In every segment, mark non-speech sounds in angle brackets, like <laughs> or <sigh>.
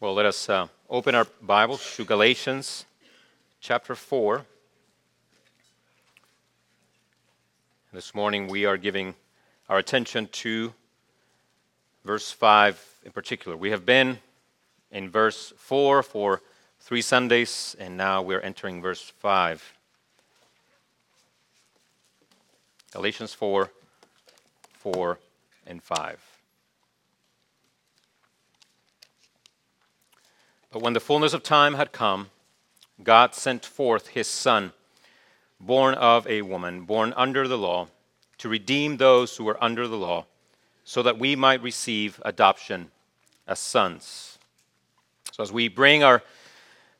Well, let us uh, open our Bibles to Galatians chapter 4. This morning we are giving our attention to verse 5 in particular. We have been in verse 4 for three Sundays, and now we're entering verse 5. Galatians 4 4 and 5. But when the fullness of time had come, God sent forth his Son, born of a woman, born under the law, to redeem those who were under the law, so that we might receive adoption as sons. So, as we bring our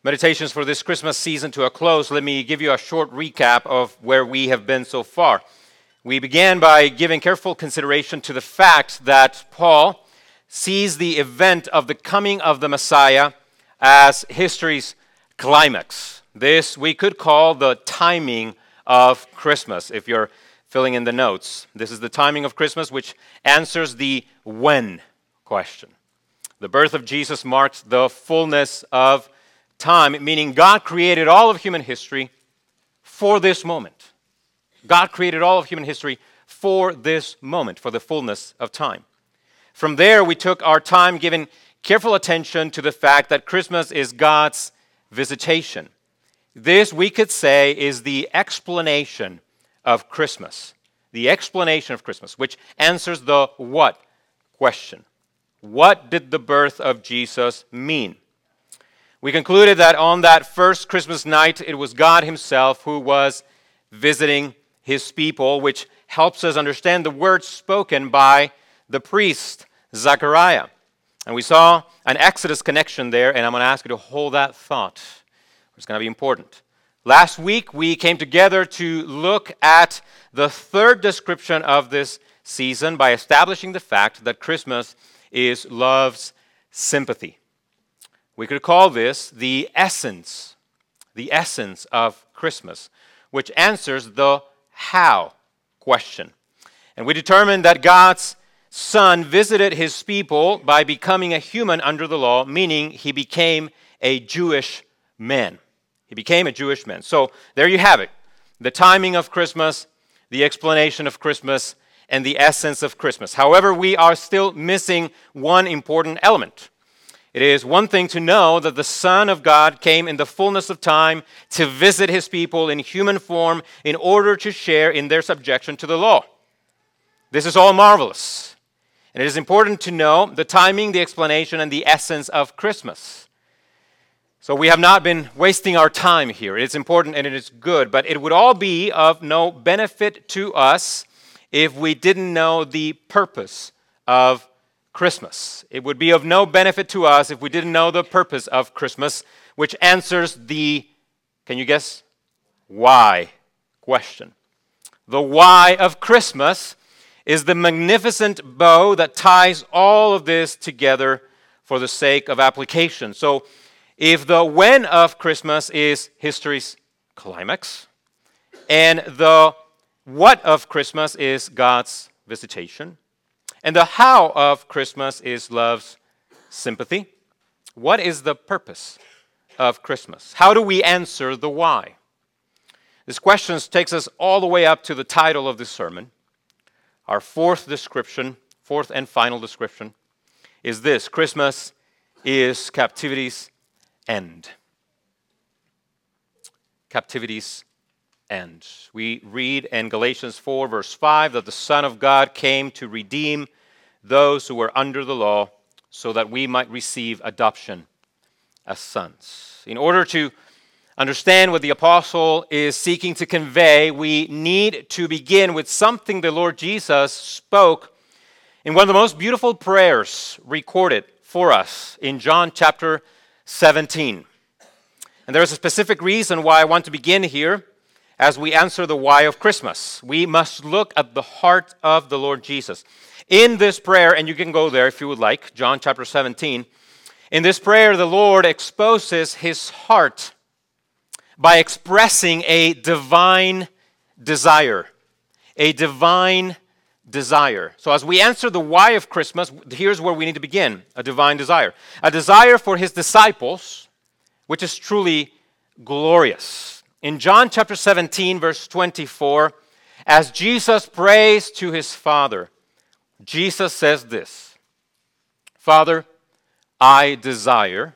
meditations for this Christmas season to a close, let me give you a short recap of where we have been so far. We began by giving careful consideration to the fact that Paul sees the event of the coming of the Messiah as history's climax. This we could call the timing of Christmas, if you're filling in the notes. This is the timing of Christmas, which answers the when question. The birth of Jesus marks the fullness of time, meaning God created all of human history for this moment. God created all of human history for this moment, for the fullness of time. From there, we took our time given careful attention to the fact that Christmas is God's visitation. This, we could say, is the explanation of Christmas. The explanation of Christmas, which answers the what question. What did the birth of Jesus mean? We concluded that on that first Christmas night, it was God Himself who was visiting His people, which helps us understand the words spoken by the priest, Zechariah. And we saw an Exodus connection there, and I'm going to ask you to hold that thought. It's going to be important. Last week, we came together to look at the third description of this season by establishing the fact that Christmas is love's sympathy. We could call this the essence, the essence of Christmas, which answers the how question. And we determined that God's Son visited his people by becoming a human under the law, meaning he became a Jewish man. He became a Jewish man. So there you have it the timing of Christmas, the explanation of Christmas, and the essence of Christmas. However, we are still missing one important element. It is one thing to know that the Son of God came in the fullness of time to visit his people in human form in order to share in their subjection to the law. This is all marvelous. And it is important to know the timing, the explanation, and the essence of Christmas. So we have not been wasting our time here. It's important and it is good, but it would all be of no benefit to us if we didn't know the purpose of Christmas. It would be of no benefit to us if we didn't know the purpose of Christmas, which answers the, can you guess? Why question. The why of Christmas is the magnificent bow that ties all of this together for the sake of application. So, if the when of Christmas is history's climax, and the what of Christmas is God's visitation, and the how of Christmas is love's sympathy, what is the purpose of Christmas? How do we answer the why? This question takes us all the way up to the title of this sermon our fourth description, fourth and final description, is this Christmas is captivity's end. Captivity's end. We read in Galatians 4, verse 5, that the Son of God came to redeem those who were under the law so that we might receive adoption as sons. In order to understand what the apostle is seeking to convey, we need to begin with something the Lord Jesus spoke in one of the most beautiful prayers recorded for us in John chapter 17. And there's a specific reason why I want to begin here as we answer the why of Christmas. We must look at the heart of the Lord Jesus. In this prayer, and you can go there if you would like, John chapter 17, in this prayer, the Lord exposes his heart by expressing a divine desire. A divine desire. So, as we answer the why of Christmas, here's where we need to begin a divine desire. A desire for his disciples, which is truly glorious. In John chapter 17, verse 24, as Jesus prays to his Father, Jesus says this Father, I desire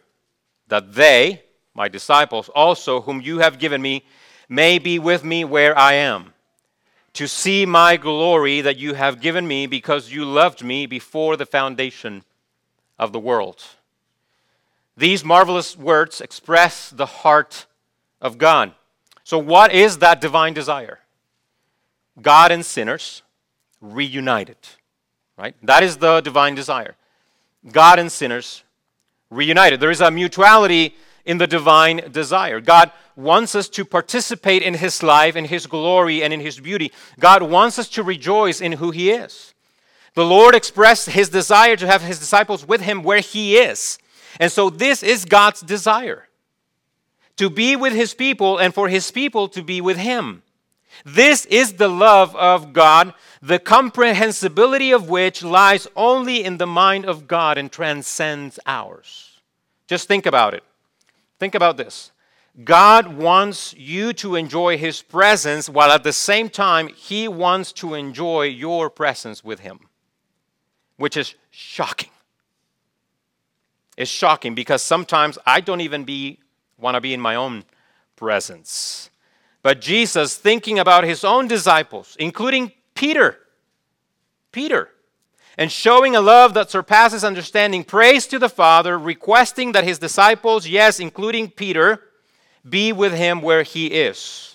that they, my disciples, also, whom you have given me, may be with me where I am to see my glory that you have given me because you loved me before the foundation of the world. These marvelous words express the heart of God. So, what is that divine desire? God and sinners reunited, right? That is the divine desire. God and sinners reunited. There is a mutuality in the divine desire. God wants us to participate in His life, in His glory, and in His beauty. God wants us to rejoice in who He is. The Lord expressed His desire to have His disciples with Him where He is. And so, this is God's desire to be with His people and for His people to be with Him. This is the love of God, the comprehensibility of which lies only in the mind of God and transcends ours. Just think about it. Think about this. God wants you to enjoy His presence while at the same time He wants to enjoy your presence with Him, which is shocking. It's shocking because sometimes I don't even be, want to be in my own presence. But Jesus, thinking about His own disciples, including Peter, Peter, and showing a love that surpasses understanding, prays to the Father, requesting that his disciples, yes, including Peter, be with him where he is.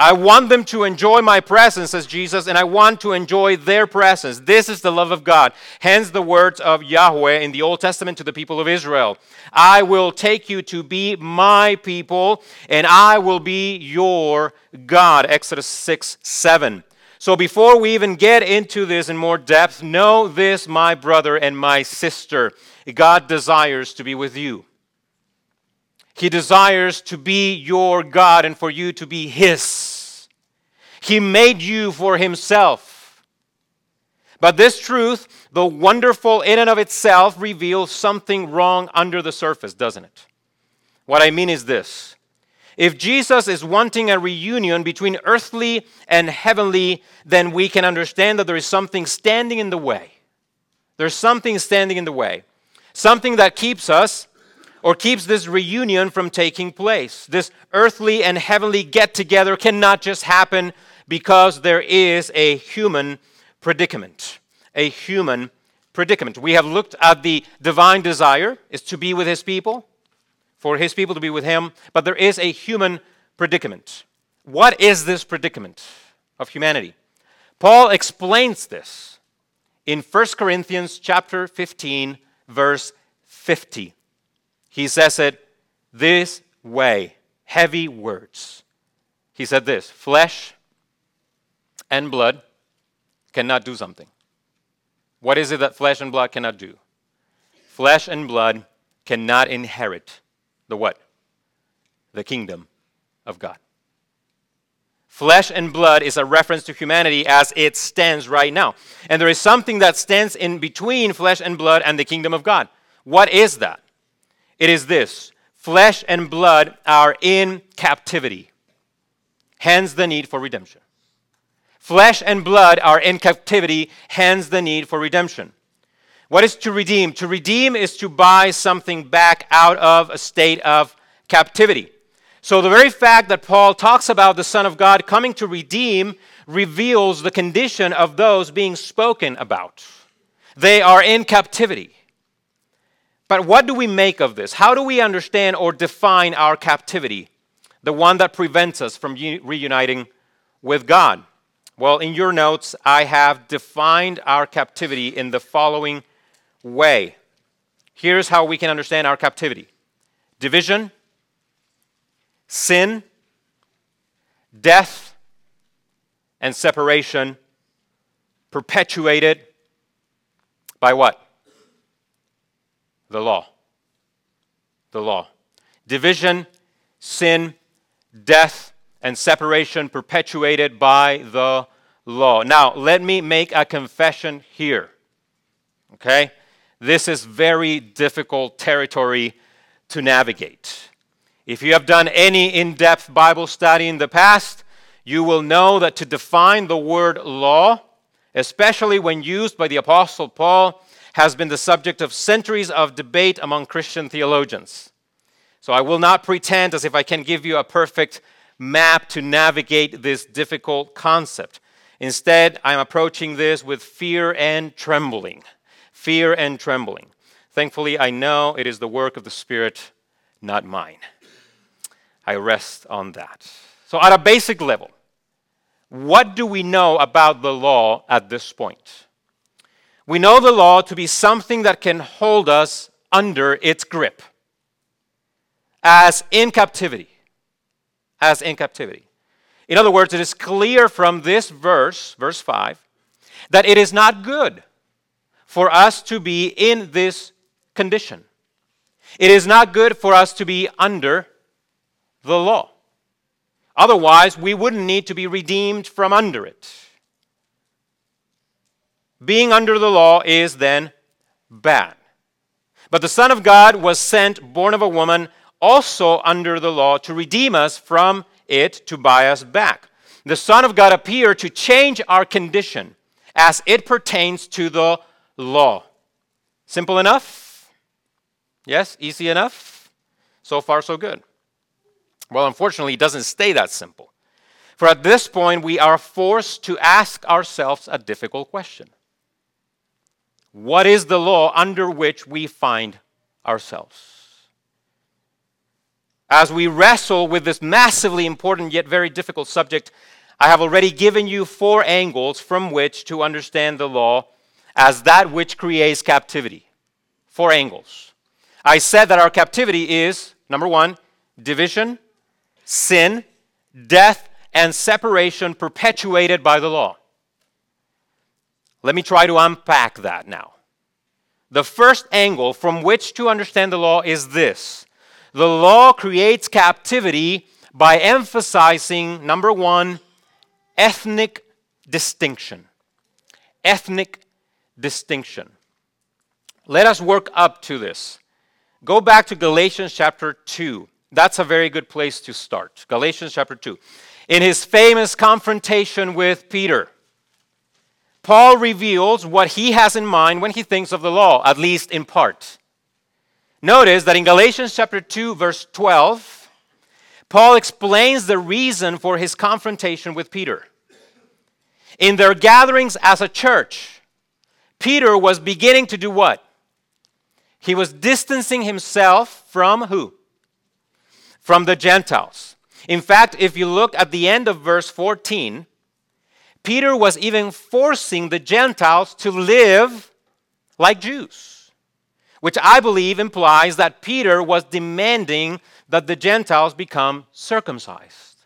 I want them to enjoy my presence, says Jesus, and I want to enjoy their presence. This is the love of God. Hence the words of Yahweh in the Old Testament to the people of Israel I will take you to be my people, and I will be your God. Exodus 6 7. So before we even get into this in more depth, know this, my brother and my sister. God desires to be with you. He desires to be your God and for you to be His. He made you for Himself. But this truth, though wonderful in and of itself, reveals something wrong under the surface, doesn't it? What I mean is this if Jesus is wanting a reunion between earthly and heavenly, then we can understand that there is something standing in the way. There's something standing in the way. Something that keeps us or keeps this reunion from taking place. This earthly and heavenly get together cannot just happen because there is a human predicament. A human predicament. We have looked at the divine desire is to be with his people for his people to be with him, but there is a human predicament. What is this predicament of humanity? Paul explains this in 1 Corinthians chapter 15 verse 50. He says it this way, heavy words. He said this, flesh and blood cannot do something. What is it that flesh and blood cannot do? Flesh and blood cannot inherit the what? The kingdom of God. Flesh and blood is a reference to humanity as it stands right now. And there is something that stands in between flesh and blood and the kingdom of God. What is that? It is this flesh and blood are in captivity, hence the need for redemption. Flesh and blood are in captivity, hence the need for redemption. What is to redeem? To redeem is to buy something back out of a state of captivity. So, the very fact that Paul talks about the Son of God coming to redeem reveals the condition of those being spoken about. They are in captivity. But what do we make of this? How do we understand or define our captivity, the one that prevents us from reuniting with God? Well, in your notes, I have defined our captivity in the following way. Here's how we can understand our captivity division, sin, death, and separation perpetuated by what? The law. The law. Division, sin, death, and separation perpetuated by the law. Now, let me make a confession here. Okay? This is very difficult territory to navigate. If you have done any in depth Bible study in the past, you will know that to define the word law, especially when used by the Apostle Paul, has been the subject of centuries of debate among Christian theologians. So I will not pretend as if I can give you a perfect map to navigate this difficult concept. Instead, I'm approaching this with fear and trembling. Fear and trembling. Thankfully, I know it is the work of the Spirit, not mine. I rest on that. So, at a basic level, what do we know about the law at this point? We know the law to be something that can hold us under its grip as in captivity. As in captivity. In other words, it is clear from this verse, verse 5, that it is not good for us to be in this condition. It is not good for us to be under the law. Otherwise, we wouldn't need to be redeemed from under it. Being under the law is then bad. But the Son of God was sent, born of a woman, also under the law, to redeem us from it, to buy us back. The Son of God appeared to change our condition as it pertains to the law. Simple enough? Yes? Easy enough? So far, so good. Well, unfortunately, it doesn't stay that simple. For at this point, we are forced to ask ourselves a difficult question What is the law under which we find ourselves? As we wrestle with this massively important yet very difficult subject, I have already given you four angles from which to understand the law as that which creates captivity. Four angles. I said that our captivity is number one, division, sin, death, and separation perpetuated by the law. Let me try to unpack that now. The first angle from which to understand the law is this the law creates captivity by emphasizing, number one, ethnic distinction. Ethnic distinction. Let us work up to this. Go back to Galatians chapter 2. That's a very good place to start. Galatians chapter 2. In his famous confrontation with Peter, Paul reveals what he has in mind when he thinks of the law, at least in part. Notice that in Galatians chapter 2 verse 12, Paul explains the reason for his confrontation with Peter. In their gatherings as a church, Peter was beginning to do what? He was distancing himself from who? From the Gentiles. In fact, if you look at the end of verse 14, Peter was even forcing the Gentiles to live like Jews which I believe implies that Peter was demanding that the Gentiles become circumcised,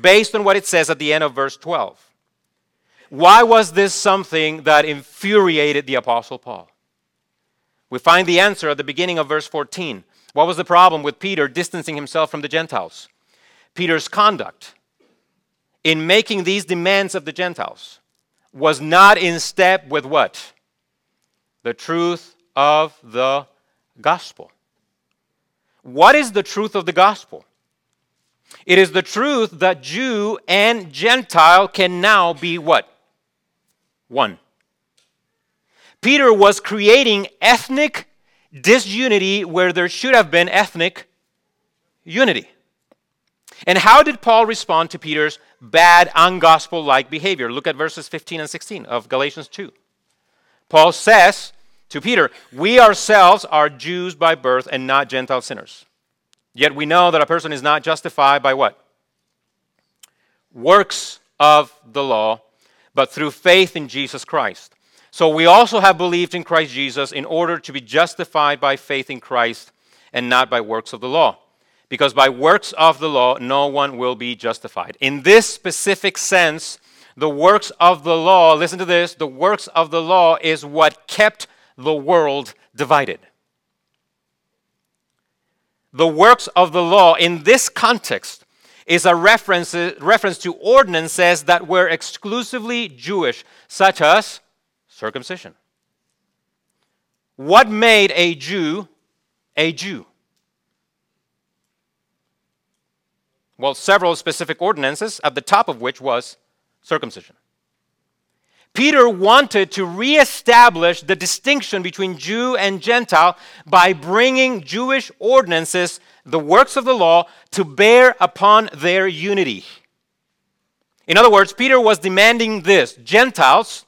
based on what it says at the end of verse 12. Why was this something that infuriated the Apostle Paul? We find the answer at the beginning of verse 14. What was the problem with Peter distancing himself from the Gentiles? Peter's conduct in making these demands of the Gentiles was not in step with what? The truth of the gospel. What is the truth of the gospel? It is the truth that Jew and Gentile can now be what? One. Peter was creating ethnic disunity where there should have been ethnic unity. And how did Paul respond to Peter's bad, ungospel like behavior? Look at verses 15 and 16 of Galatians 2. Paul says, to Peter, We ourselves are Jews by birth and not Gentile sinners. Yet we know that a person is not justified by what? Works of the law, but through faith in Jesus Christ. So we also have believed in Christ Jesus in order to be justified by faith in Christ and not by works of the law. Because by works of the law, no one will be justified. In this specific sense, the works of the law, listen to this, the works of the law is what kept the world divided. The works of the law in this context is a reference, uh, reference to ordinances that were exclusively Jewish, such as circumcision. What made a Jew a Jew? Well, several specific ordinances, at the top of which was circumcision. Peter wanted to reestablish the distinction between Jew and Gentile by bringing Jewish ordinances, the works of the law, to bear upon their unity. In other words, Peter was demanding this Gentiles,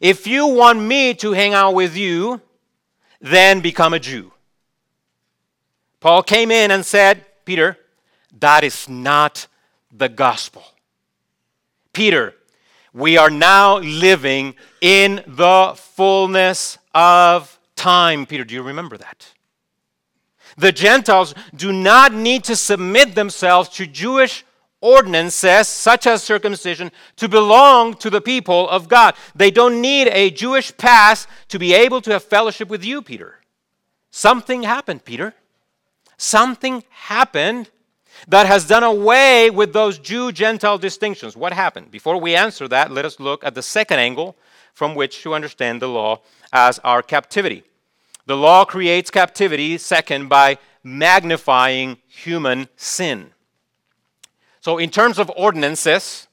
if you want me to hang out with you, then become a Jew. Paul came in and said, Peter, that is not the gospel. Peter, we are now living in the fullness of time. Peter, do you remember that? The Gentiles do not need to submit themselves to Jewish ordinances, such as circumcision, to belong to the people of God. They don't need a Jewish pass to be able to have fellowship with you, Peter. Something happened, Peter. Something happened that has done away with those Jew Gentile distinctions. What happened? Before we answer that, let us look at the second angle from which to understand the law as our captivity. The law creates captivity, second, by magnifying human sin. So, in terms of ordinances,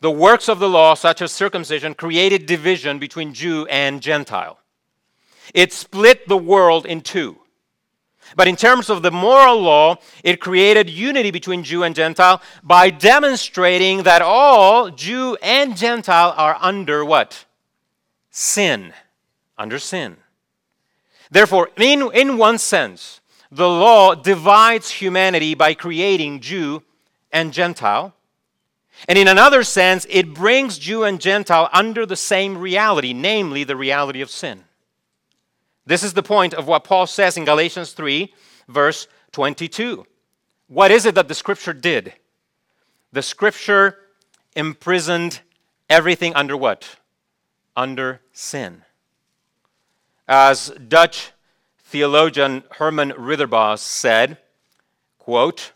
the works of the law, such as circumcision, created division between Jew and Gentile. It split the world in two. But in terms of the moral law, it created unity between Jew and Gentile by demonstrating that all Jew and Gentile are under what? Sin. Under sin. Therefore, in, in one sense, the law divides humanity by creating Jew and Gentile. And in another sense, it brings Jew and Gentile under the same reality, namely the reality of sin. This is the point of what Paul says in Galatians 3, verse 22. What is it that the scripture did? The scripture imprisoned everything under what? Under sin. As Dutch theologian Herman Ridderbos said, quote,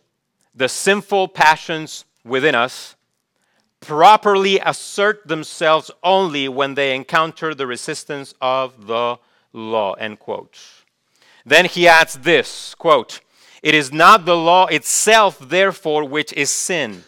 the sinful passions within us properly assert themselves only when they encounter the resistance of the law, end quote. Then he adds this, quote, it is not the law itself, therefore, which is sin,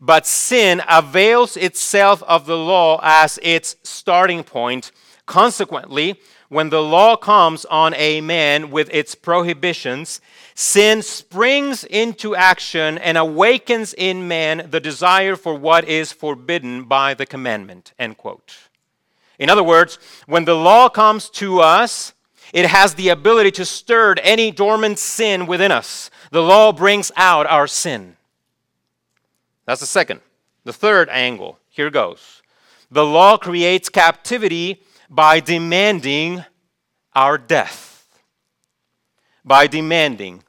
but sin avails itself of the law as its starting point. Consequently, when the law comes on a man with its prohibitions, sin springs into action and awakens in man the desire for what is forbidden by the commandment. End quote. In other words, when the law comes to us, it has the ability to stir any dormant sin within us. The law brings out our sin. That's the second. The third angle, here goes. The law creates captivity by demanding our death. By demanding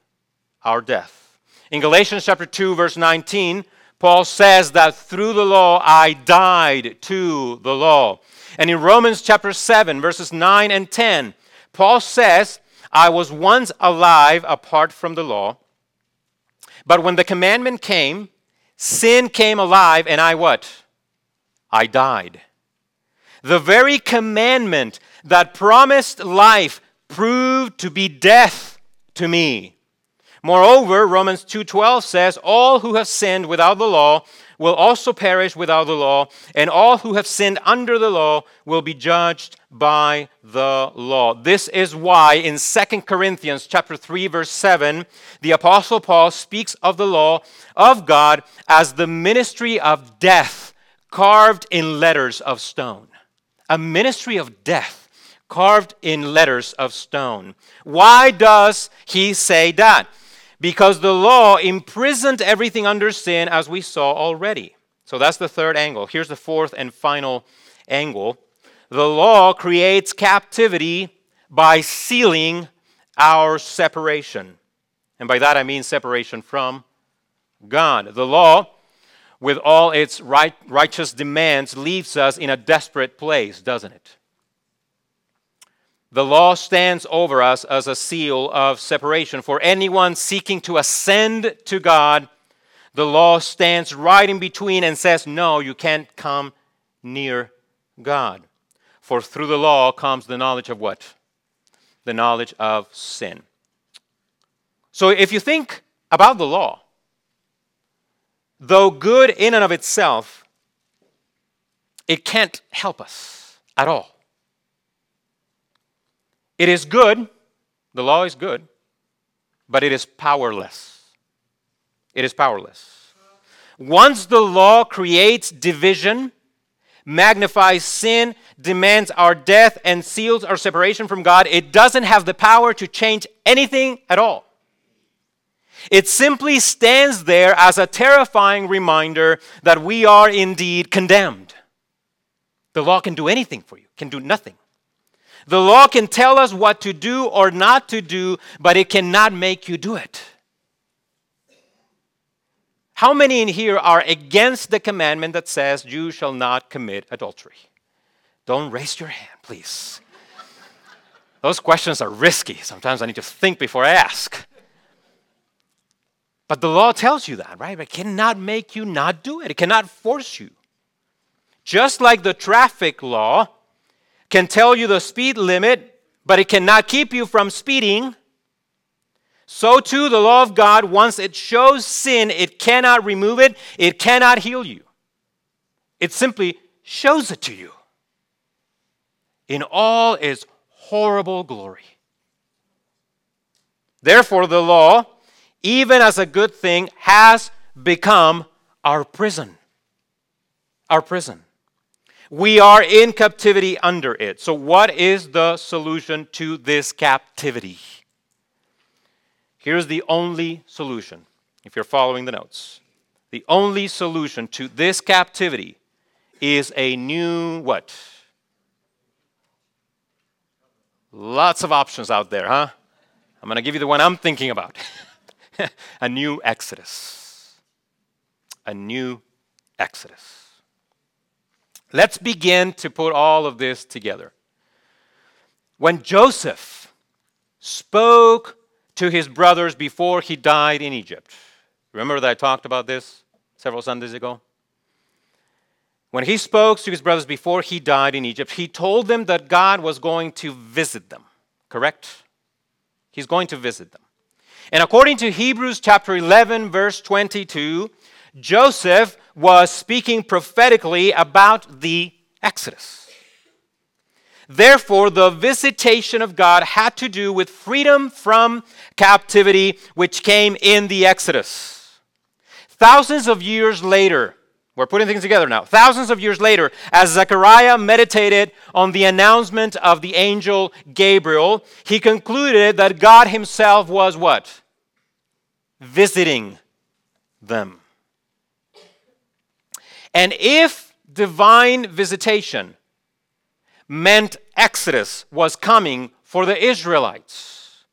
our death. In Galatians chapter 2 verse 19, Paul says that through the law I died to the law. And in Romans chapter 7, verses 9 and 10, Paul says, I was once alive apart from the law, but when the commandment came, sin came alive, and I what? I died. The very commandment that promised life proved to be death to me. Moreover, Romans 2:12 says, "All who have sinned without the law will also perish without the law, and all who have sinned under the law will be judged by the law. This is why in 2 Corinthians chapter 3 verse 7, the apostle Paul speaks of the law of God as the ministry of death carved in letters of stone. A ministry of death carved in letters of stone. Why does he say that? because the law imprisoned everything under sin, as we saw already. So that's the third angle. Here's the fourth and final angle the law creates captivity by sealing our separation. And by that I mean separation from God. The law, with all its right, righteous demands, leaves us in a desperate place, doesn't it? The law stands over us as a seal of separation. For anyone seeking to ascend to God, The law stands right in between and says, no, you can't come near God. For through the law comes the knowledge of what? The knowledge of sin. So if you think about the law, though good in and of itself, it can't help us at all. It is good, the law is good, but it is powerless. It is powerless. Once the law creates division, magnifies sin, demands our death, and seals our separation from God, it doesn't have the power to change anything at all. It simply stands there as a terrifying reminder that we are indeed condemned. The law can do anything for you, can do nothing. The law can tell us what to do or not to do, but it cannot make you do it. How many in here are against the commandment that says you shall not commit adultery? Don't raise your hand, please. Those questions are risky. Sometimes I need to think before I ask. But the law tells you that, right? It cannot make you not do it, it cannot force you. Just like the traffic law can tell you the speed limit, but it cannot keep you from speeding. So, too, the law of God, once it shows sin, it cannot remove it, it cannot heal you. It simply shows it to you in all its horrible glory. Therefore, the law, even as a good thing, has become our prison. Our prison. We are in captivity under it. So, what is the solution to this captivity? Here's the only solution, if you're following the notes. The only solution to this captivity is a new what? Lots of options out there, huh? I'm going to give you the one I'm thinking about <laughs> <laughs> a new Exodus. A new Exodus. Let's begin to put all of this together. When Joseph spoke to his brothers before he died in Egypt, remember that I talked about this several Sundays ago? When he spoke to his brothers before he died in Egypt, he told them that God was going to visit them, correct? He's going to visit them. And according to Hebrews chapter 11, verse 22, Joseph was speaking prophetically about the Exodus. Therefore, the visitation of God had to do with freedom from captivity, which came in the Exodus. Thousands of years later, we're putting things together now. Thousands of years later, as Zechariah meditated on the announcement of the angel Gabriel, he concluded that God himself was what? Visiting them. And if divine visitation meant Exodus was coming for the Israelites,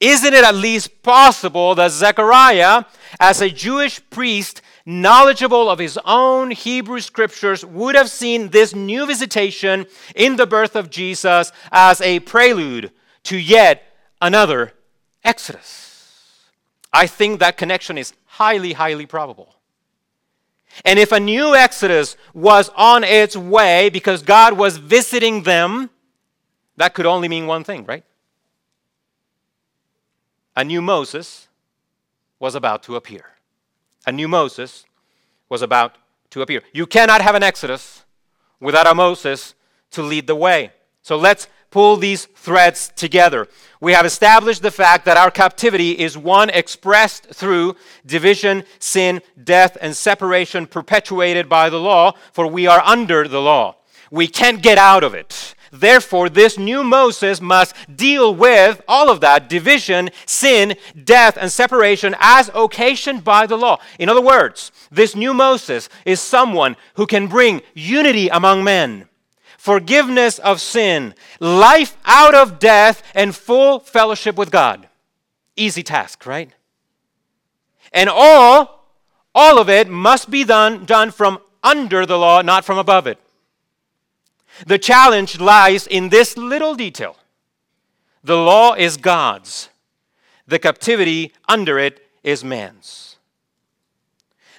isn't it at least possible that Zechariah, as a Jewish priest, knowledgeable of his own Hebrew scriptures, would have seen this new visitation in the birth of Jesus as a prelude to yet another Exodus? I think that connection is highly, highly probable. And if a new Exodus was on its way because God was visiting them, that could only mean one thing, right? A new Moses was about to appear. A new Moses was about to appear. You cannot have an Exodus without a Moses to lead the way. So let's pull these threads together. We have established the fact that our captivity is one expressed through division, sin, death, and separation perpetuated by the law, for we are under the law. We can't get out of it. Therefore, this new Moses must deal with all of that division, sin, death, and separation as occasioned by the law. In other words, this new Moses is someone who can bring unity among men forgiveness of sin, life out of death, and full fellowship with God. Easy task, right? And all, all of it must be done, done from under the law, not from above it. The challenge lies in this little detail the law is God's, the captivity under it is man's.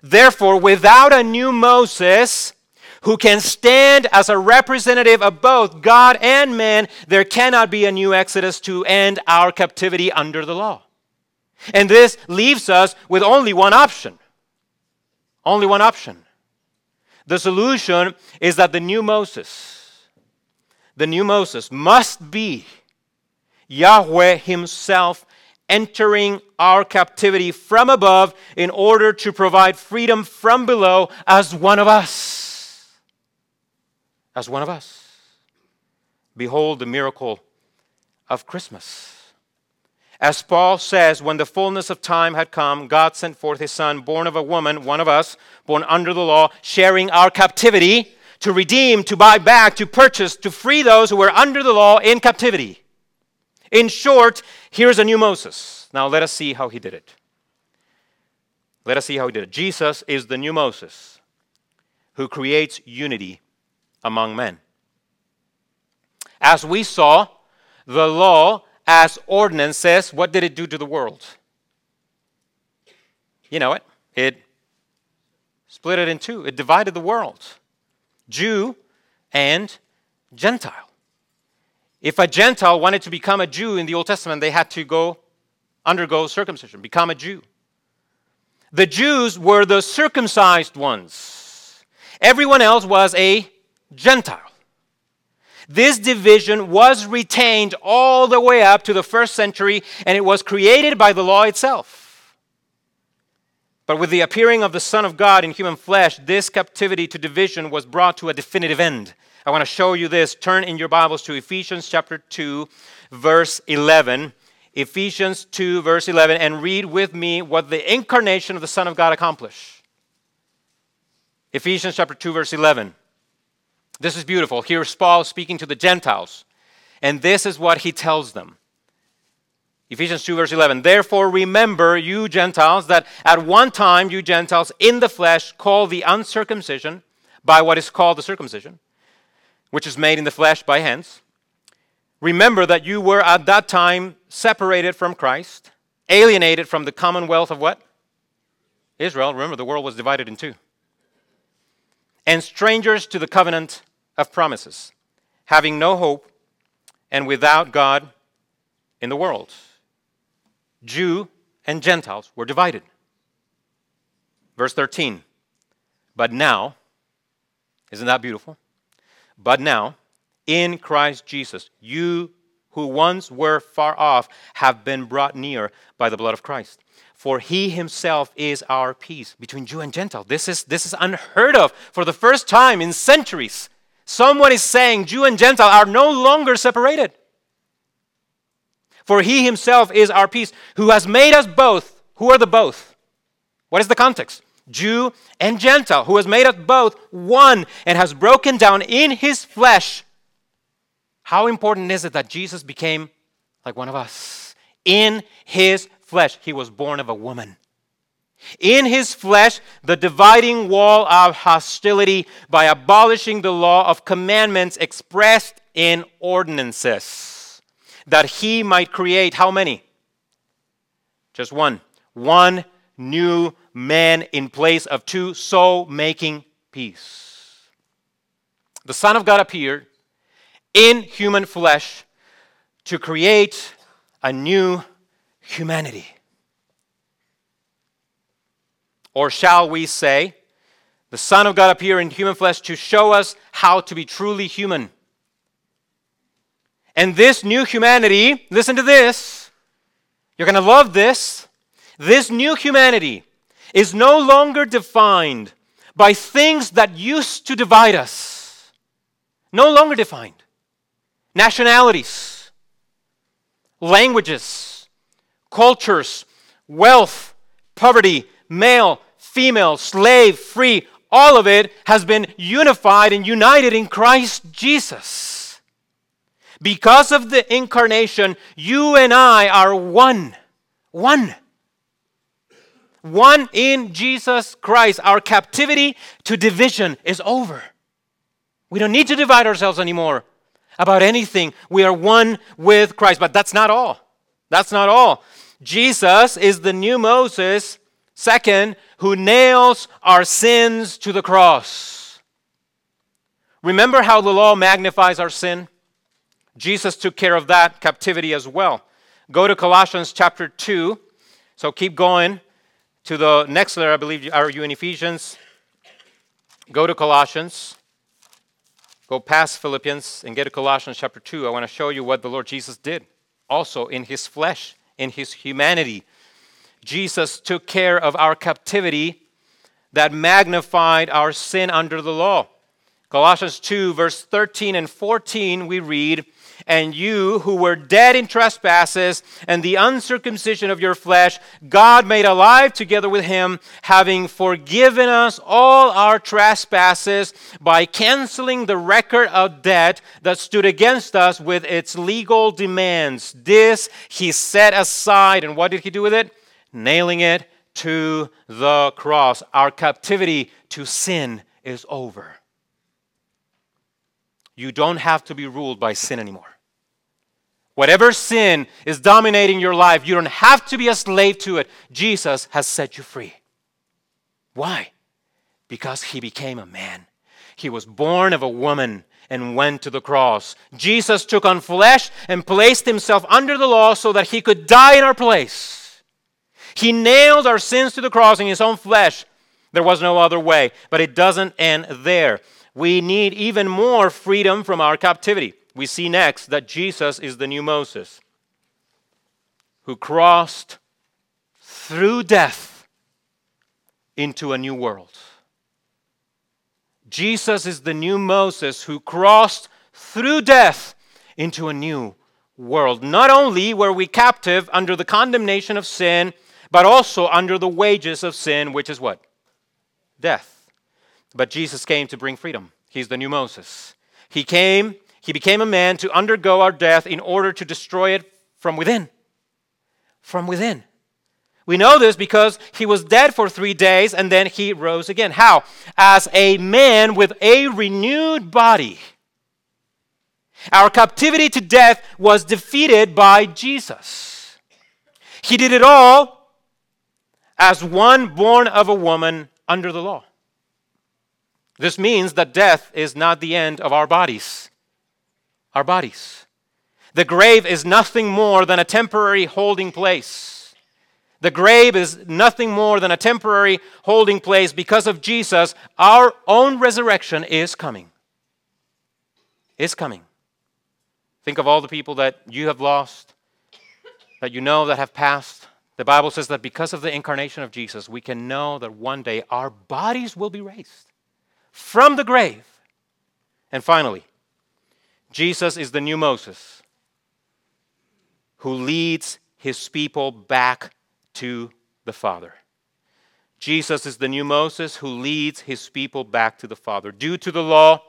Therefore, without a new Moses, who can stand as a representative of both God and man, there cannot be a new Exodus to end our captivity under the law. And this leaves us with only one option. Only one option. The solution is that the new Moses, the new Moses must be Yahweh Himself entering our captivity from above in order to provide freedom from below as one of us. As one of us. Behold the miracle of Christmas. As Paul says, when the fullness of time had come, God sent forth his son, born of a woman, one of us, born under the law, sharing our captivity, to redeem, to buy back, to purchase, to free those who were under the law in captivity. In short, here's a new Moses. Now let us see how he did it. Let us see how he did it. Jesus is the new Moses who creates unity among men. As we saw, the law as ordinances, what did it do to the world? You know it. It split it in two, it divided the world Jew and Gentile. If a Gentile wanted to become a Jew in the Old Testament, they had to go undergo circumcision, become a Jew. The Jews were the circumcised ones. Everyone else was a Gentile. This division was retained all the way up to the first century, and it was created by the law itself. But with the appearing of the Son of God in human flesh, this captivity to division was brought to a definitive end. I want to show you this. Turn in your Bibles to Ephesians chapter 2, verse 11. Ephesians 2, verse 11, and read with me what the incarnation of the Son of God accomplished. Ephesians chapter 2, verse 11. This is beautiful. Here's Paul speaking to the Gentiles, and this is what he tells them. Ephesians 2, verse 11. Therefore, remember, you Gentiles, that at one time you Gentiles in the flesh called the uncircumcision by what is called the circumcision, which is made in the flesh by hands. Remember that you were at that time separated from Christ, alienated from the commonwealth of what? Israel. Remember, the world was divided in two. And strangers to the covenant of promises, having no hope and without God in the world. Jew and Gentiles were divided. Verse 13. But now, isn't that beautiful? But now, in Christ Jesus, you who once were far off have been brought near by the blood of Christ. For he himself is our peace between Jew and Gentile. This is, this is unheard of for the first time in centuries. Someone is saying Jew and Gentile are no longer separated. For he himself is our peace, who has made us both. Who are the both? What is the context? Jew and Gentile, who has made us both one and has broken down in his flesh. How important is it that Jesus became like one of us? In his flesh, he was born of a woman. In his flesh, the dividing wall of hostility by abolishing the law of commandments expressed in ordinances, that he might create how many? Just one. One new man in place of two, so making peace. The Son of God appeared in human flesh to create a new humanity. Or shall we say, the Son of God appeared in human flesh to show us how to be truly human. And this new humanity, listen to this, you're going to love this. This new humanity is no longer defined by things that used to divide us. No longer defined. Nationalities, languages, cultures, wealth, poverty, male, female, slave, free, all of it has been unified and united in Christ Jesus. Because of the incarnation, you and I are one. One. One in Jesus Christ. Our captivity to division is over. We don't need to divide ourselves anymore about anything. We are one with Christ. But that's not all. That's not all. Jesus is the new Moses Second, who nails our sins to the cross. Remember how the law magnifies our sin? Jesus took care of that captivity as well. Go to Colossians chapter 2. So keep going to the next letter, I believe, are you in Ephesians? Go to Colossians. Go past Philippians and get to Colossians chapter 2. I want to show you what the Lord Jesus did also in his flesh, in his humanity. Jesus took care of our captivity that magnified our sin under the law. Colossians 2, verse 13 and 14, we read, and you who were dead in trespasses and the uncircumcision of your flesh, God made alive together with him, having forgiven us all our trespasses by canceling the record of debt that stood against us with its legal demands. This he set aside. And what did he do with it? Nailing it to the cross. Our captivity to sin is over. You don't have to be ruled by sin anymore. Whatever sin is dominating your life, you don't have to be a slave to it. Jesus has set you free. Why? Because he became a man. He was born of a woman and went to the cross. Jesus took on flesh and placed himself under the law so that he could die in our place. He nailed our sins to the cross in his own flesh. There was no other way. But it doesn't end there. We need even more freedom from our captivity we see next that Jesus is the new Moses who crossed through death into a new world. Jesus is the new Moses who crossed through death into a new world. Not only were we captive under the condemnation of sin, but also under the wages of sin, which is what? Death. But Jesus came to bring freedom. He's the new Moses. He came he became a man to undergo our death in order to destroy it from within. From within. We know this because he was dead for three days and then he rose again. How? As a man with a renewed body. Our captivity to death was defeated by Jesus. He did it all as one born of a woman under the law. This means that death is not the end of our bodies our bodies. The grave is nothing more than a temporary holding place. The grave is nothing more than a temporary holding place because of Jesus. Our own resurrection is coming. Is coming. Think of all the people that you have lost, that you know that have passed. The Bible says that because of the incarnation of Jesus, we can know that one day our bodies will be raised from the grave. And finally, Jesus is the new Moses who leads his people back to the Father. Jesus is the new Moses who leads his people back to the Father. Due to the law,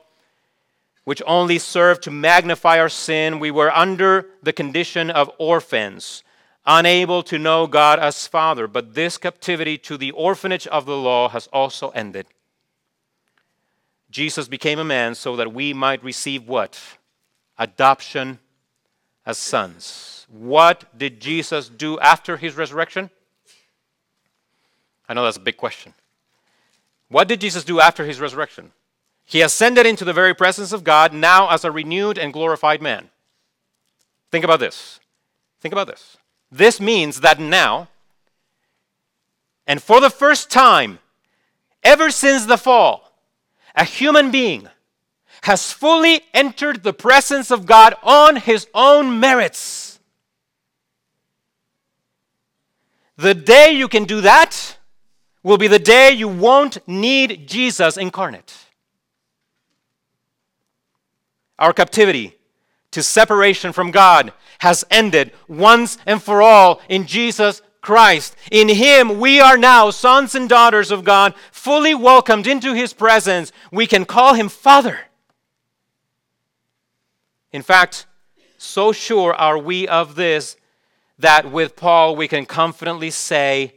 which only served to magnify our sin, we were under the condition of orphans, unable to know God as Father. But this captivity to the orphanage of the law has also ended. Jesus became a man so that we might receive what? adoption as sons. What did Jesus do after his resurrection? I know that's a big question. What did Jesus do after his resurrection? He ascended into the very presence of God now as a renewed and glorified man. Think about this. Think about this. This means that now, and for the first time, ever since the fall, a human being has fully entered the presence of God on his own merits. The day you can do that will be the day you won't need Jesus incarnate. Our captivity to separation from God has ended once and for all in Jesus Christ. In Him, we are now sons and daughters of God, fully welcomed into His presence. We can call Him Father. In fact, so sure are we of this that with Paul we can confidently say,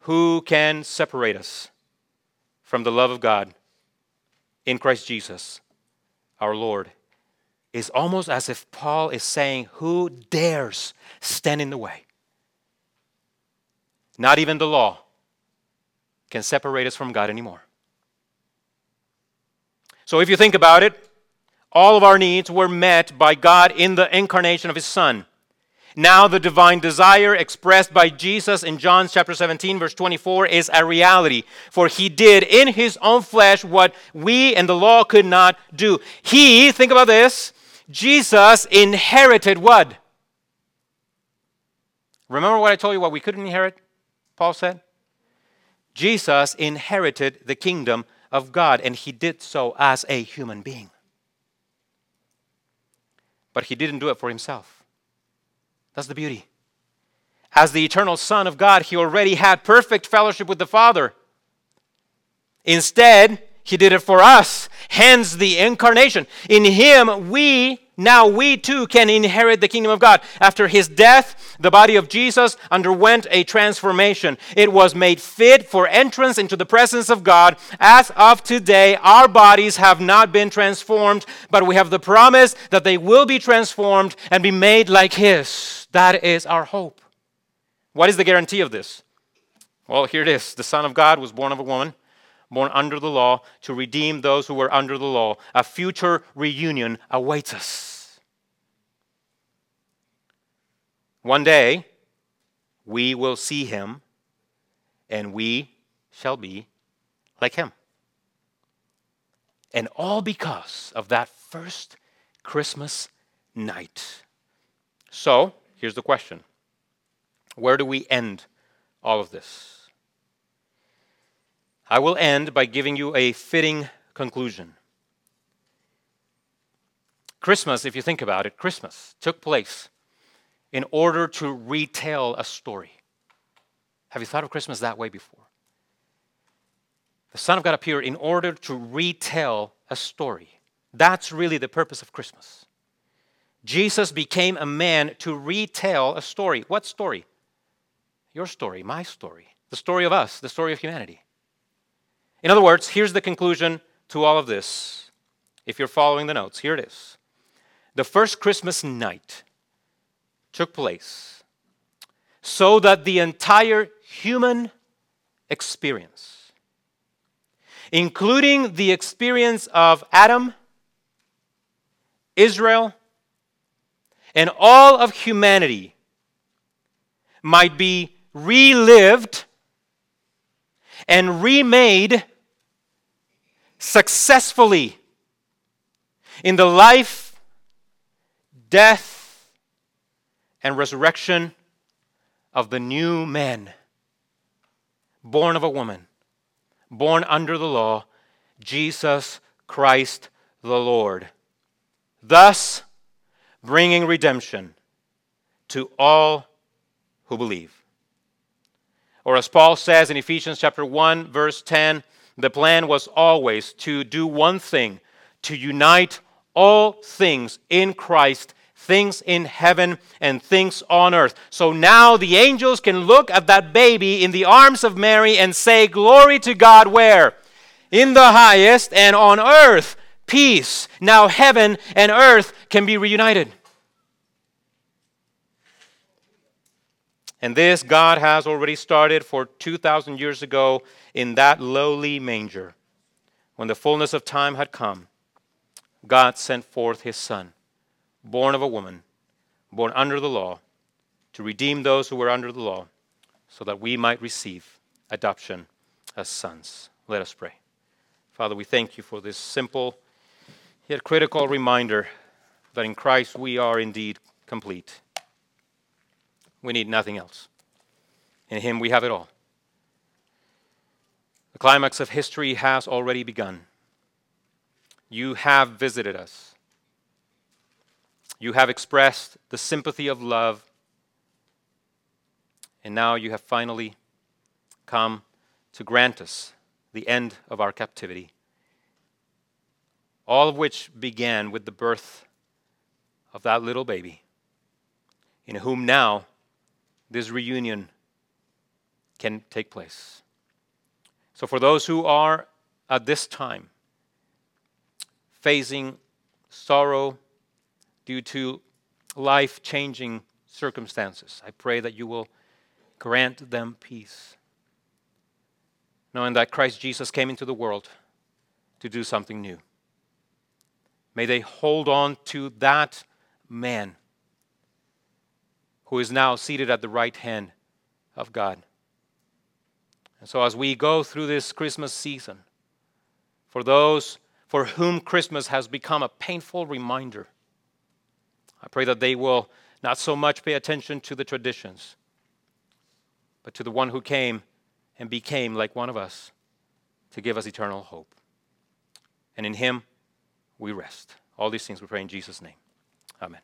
Who can separate us from the love of God in Christ Jesus, our Lord? Is almost as if Paul is saying, Who dares stand in the way? Not even the law, can separate us from God anymore. So if you think about it, all of our needs were met by God in the incarnation of His Son. Now, the divine desire expressed by Jesus in John chapter 17, verse 24, is a reality. For he did in his own flesh what we and the law could not do. He, think about this, Jesus inherited what? Remember what I told you what we couldn't inherit? Paul said? Jesus inherited the kingdom of God, and he did so as a human being. But he didn't do it for himself. That's the beauty. As the eternal Son of God, he already had perfect fellowship with the Father. Instead, he did it for us, hence the incarnation. In him, we now we too can inherit the kingdom of God. After his death, the body of Jesus underwent a transformation. It was made fit for entrance into the presence of God. As of today, our bodies have not been transformed, but we have the promise that they will be transformed and be made like his. That is our hope. What is the guarantee of this? Well, here it is. The Son of God was born of a woman born under the law to redeem those who were under the law. A future reunion awaits us. One day, we will see him, and we shall be like him. And all because of that first Christmas night. So, here's the question Where do we end all of this? I will end by giving you a fitting conclusion. Christmas, if you think about it, Christmas took place in order to retell a story. Have you thought of Christmas that way before? The Son of God appeared in order to retell a story. That's really the purpose of Christmas. Jesus became a man to retell a story. What story? Your story, my story, the story of us, the story of humanity. In other words, here's the conclusion to all of this. If you're following the notes, here it is. The first Christmas night took place so that the entire human experience, including the experience of Adam, Israel, and all of humanity, might be relived and remade successfully in the life, death, and resurrection of the new man, born of a woman, born under the law, Jesus Christ the Lord, thus bringing redemption to all who believe. Or as Paul says in Ephesians chapter 1 verse 10, the plan was always to do one thing to unite all things in Christ, things in heaven and things on earth. So now the angels can look at that baby in the arms of Mary and say, Glory to God, where? In the highest, and on earth, peace. Now heaven and earth can be reunited. And this God has already started for 2,000 years ago in that lowly manger. When the fullness of time had come, God sent forth his Son, born of a woman, born under the law, to redeem those who were under the law, so that we might receive adoption as sons. Let us pray. Father, we thank you for this simple yet critical reminder that in Christ we are indeed complete. We need nothing else. In Him we have it all. The climax of history has already begun. You have visited us. You have expressed the sympathy of love. And now you have finally come to grant us the end of our captivity. All of which began with the birth of that little baby, in whom now this reunion can take place. So, for those who are at this time facing sorrow due to life changing circumstances, I pray that you will grant them peace. knowing that Christ Jesus came into the world to do something new. May they hold on to that man who is now seated at the right hand of God. And so, as we go through this Christmas season, for those for whom Christmas has become a painful reminder, I pray that they will not so much pay attention to the traditions, but to the one who came and became like one of us to give us eternal hope. And in him we rest. All these things we pray in Jesus' name. Amen.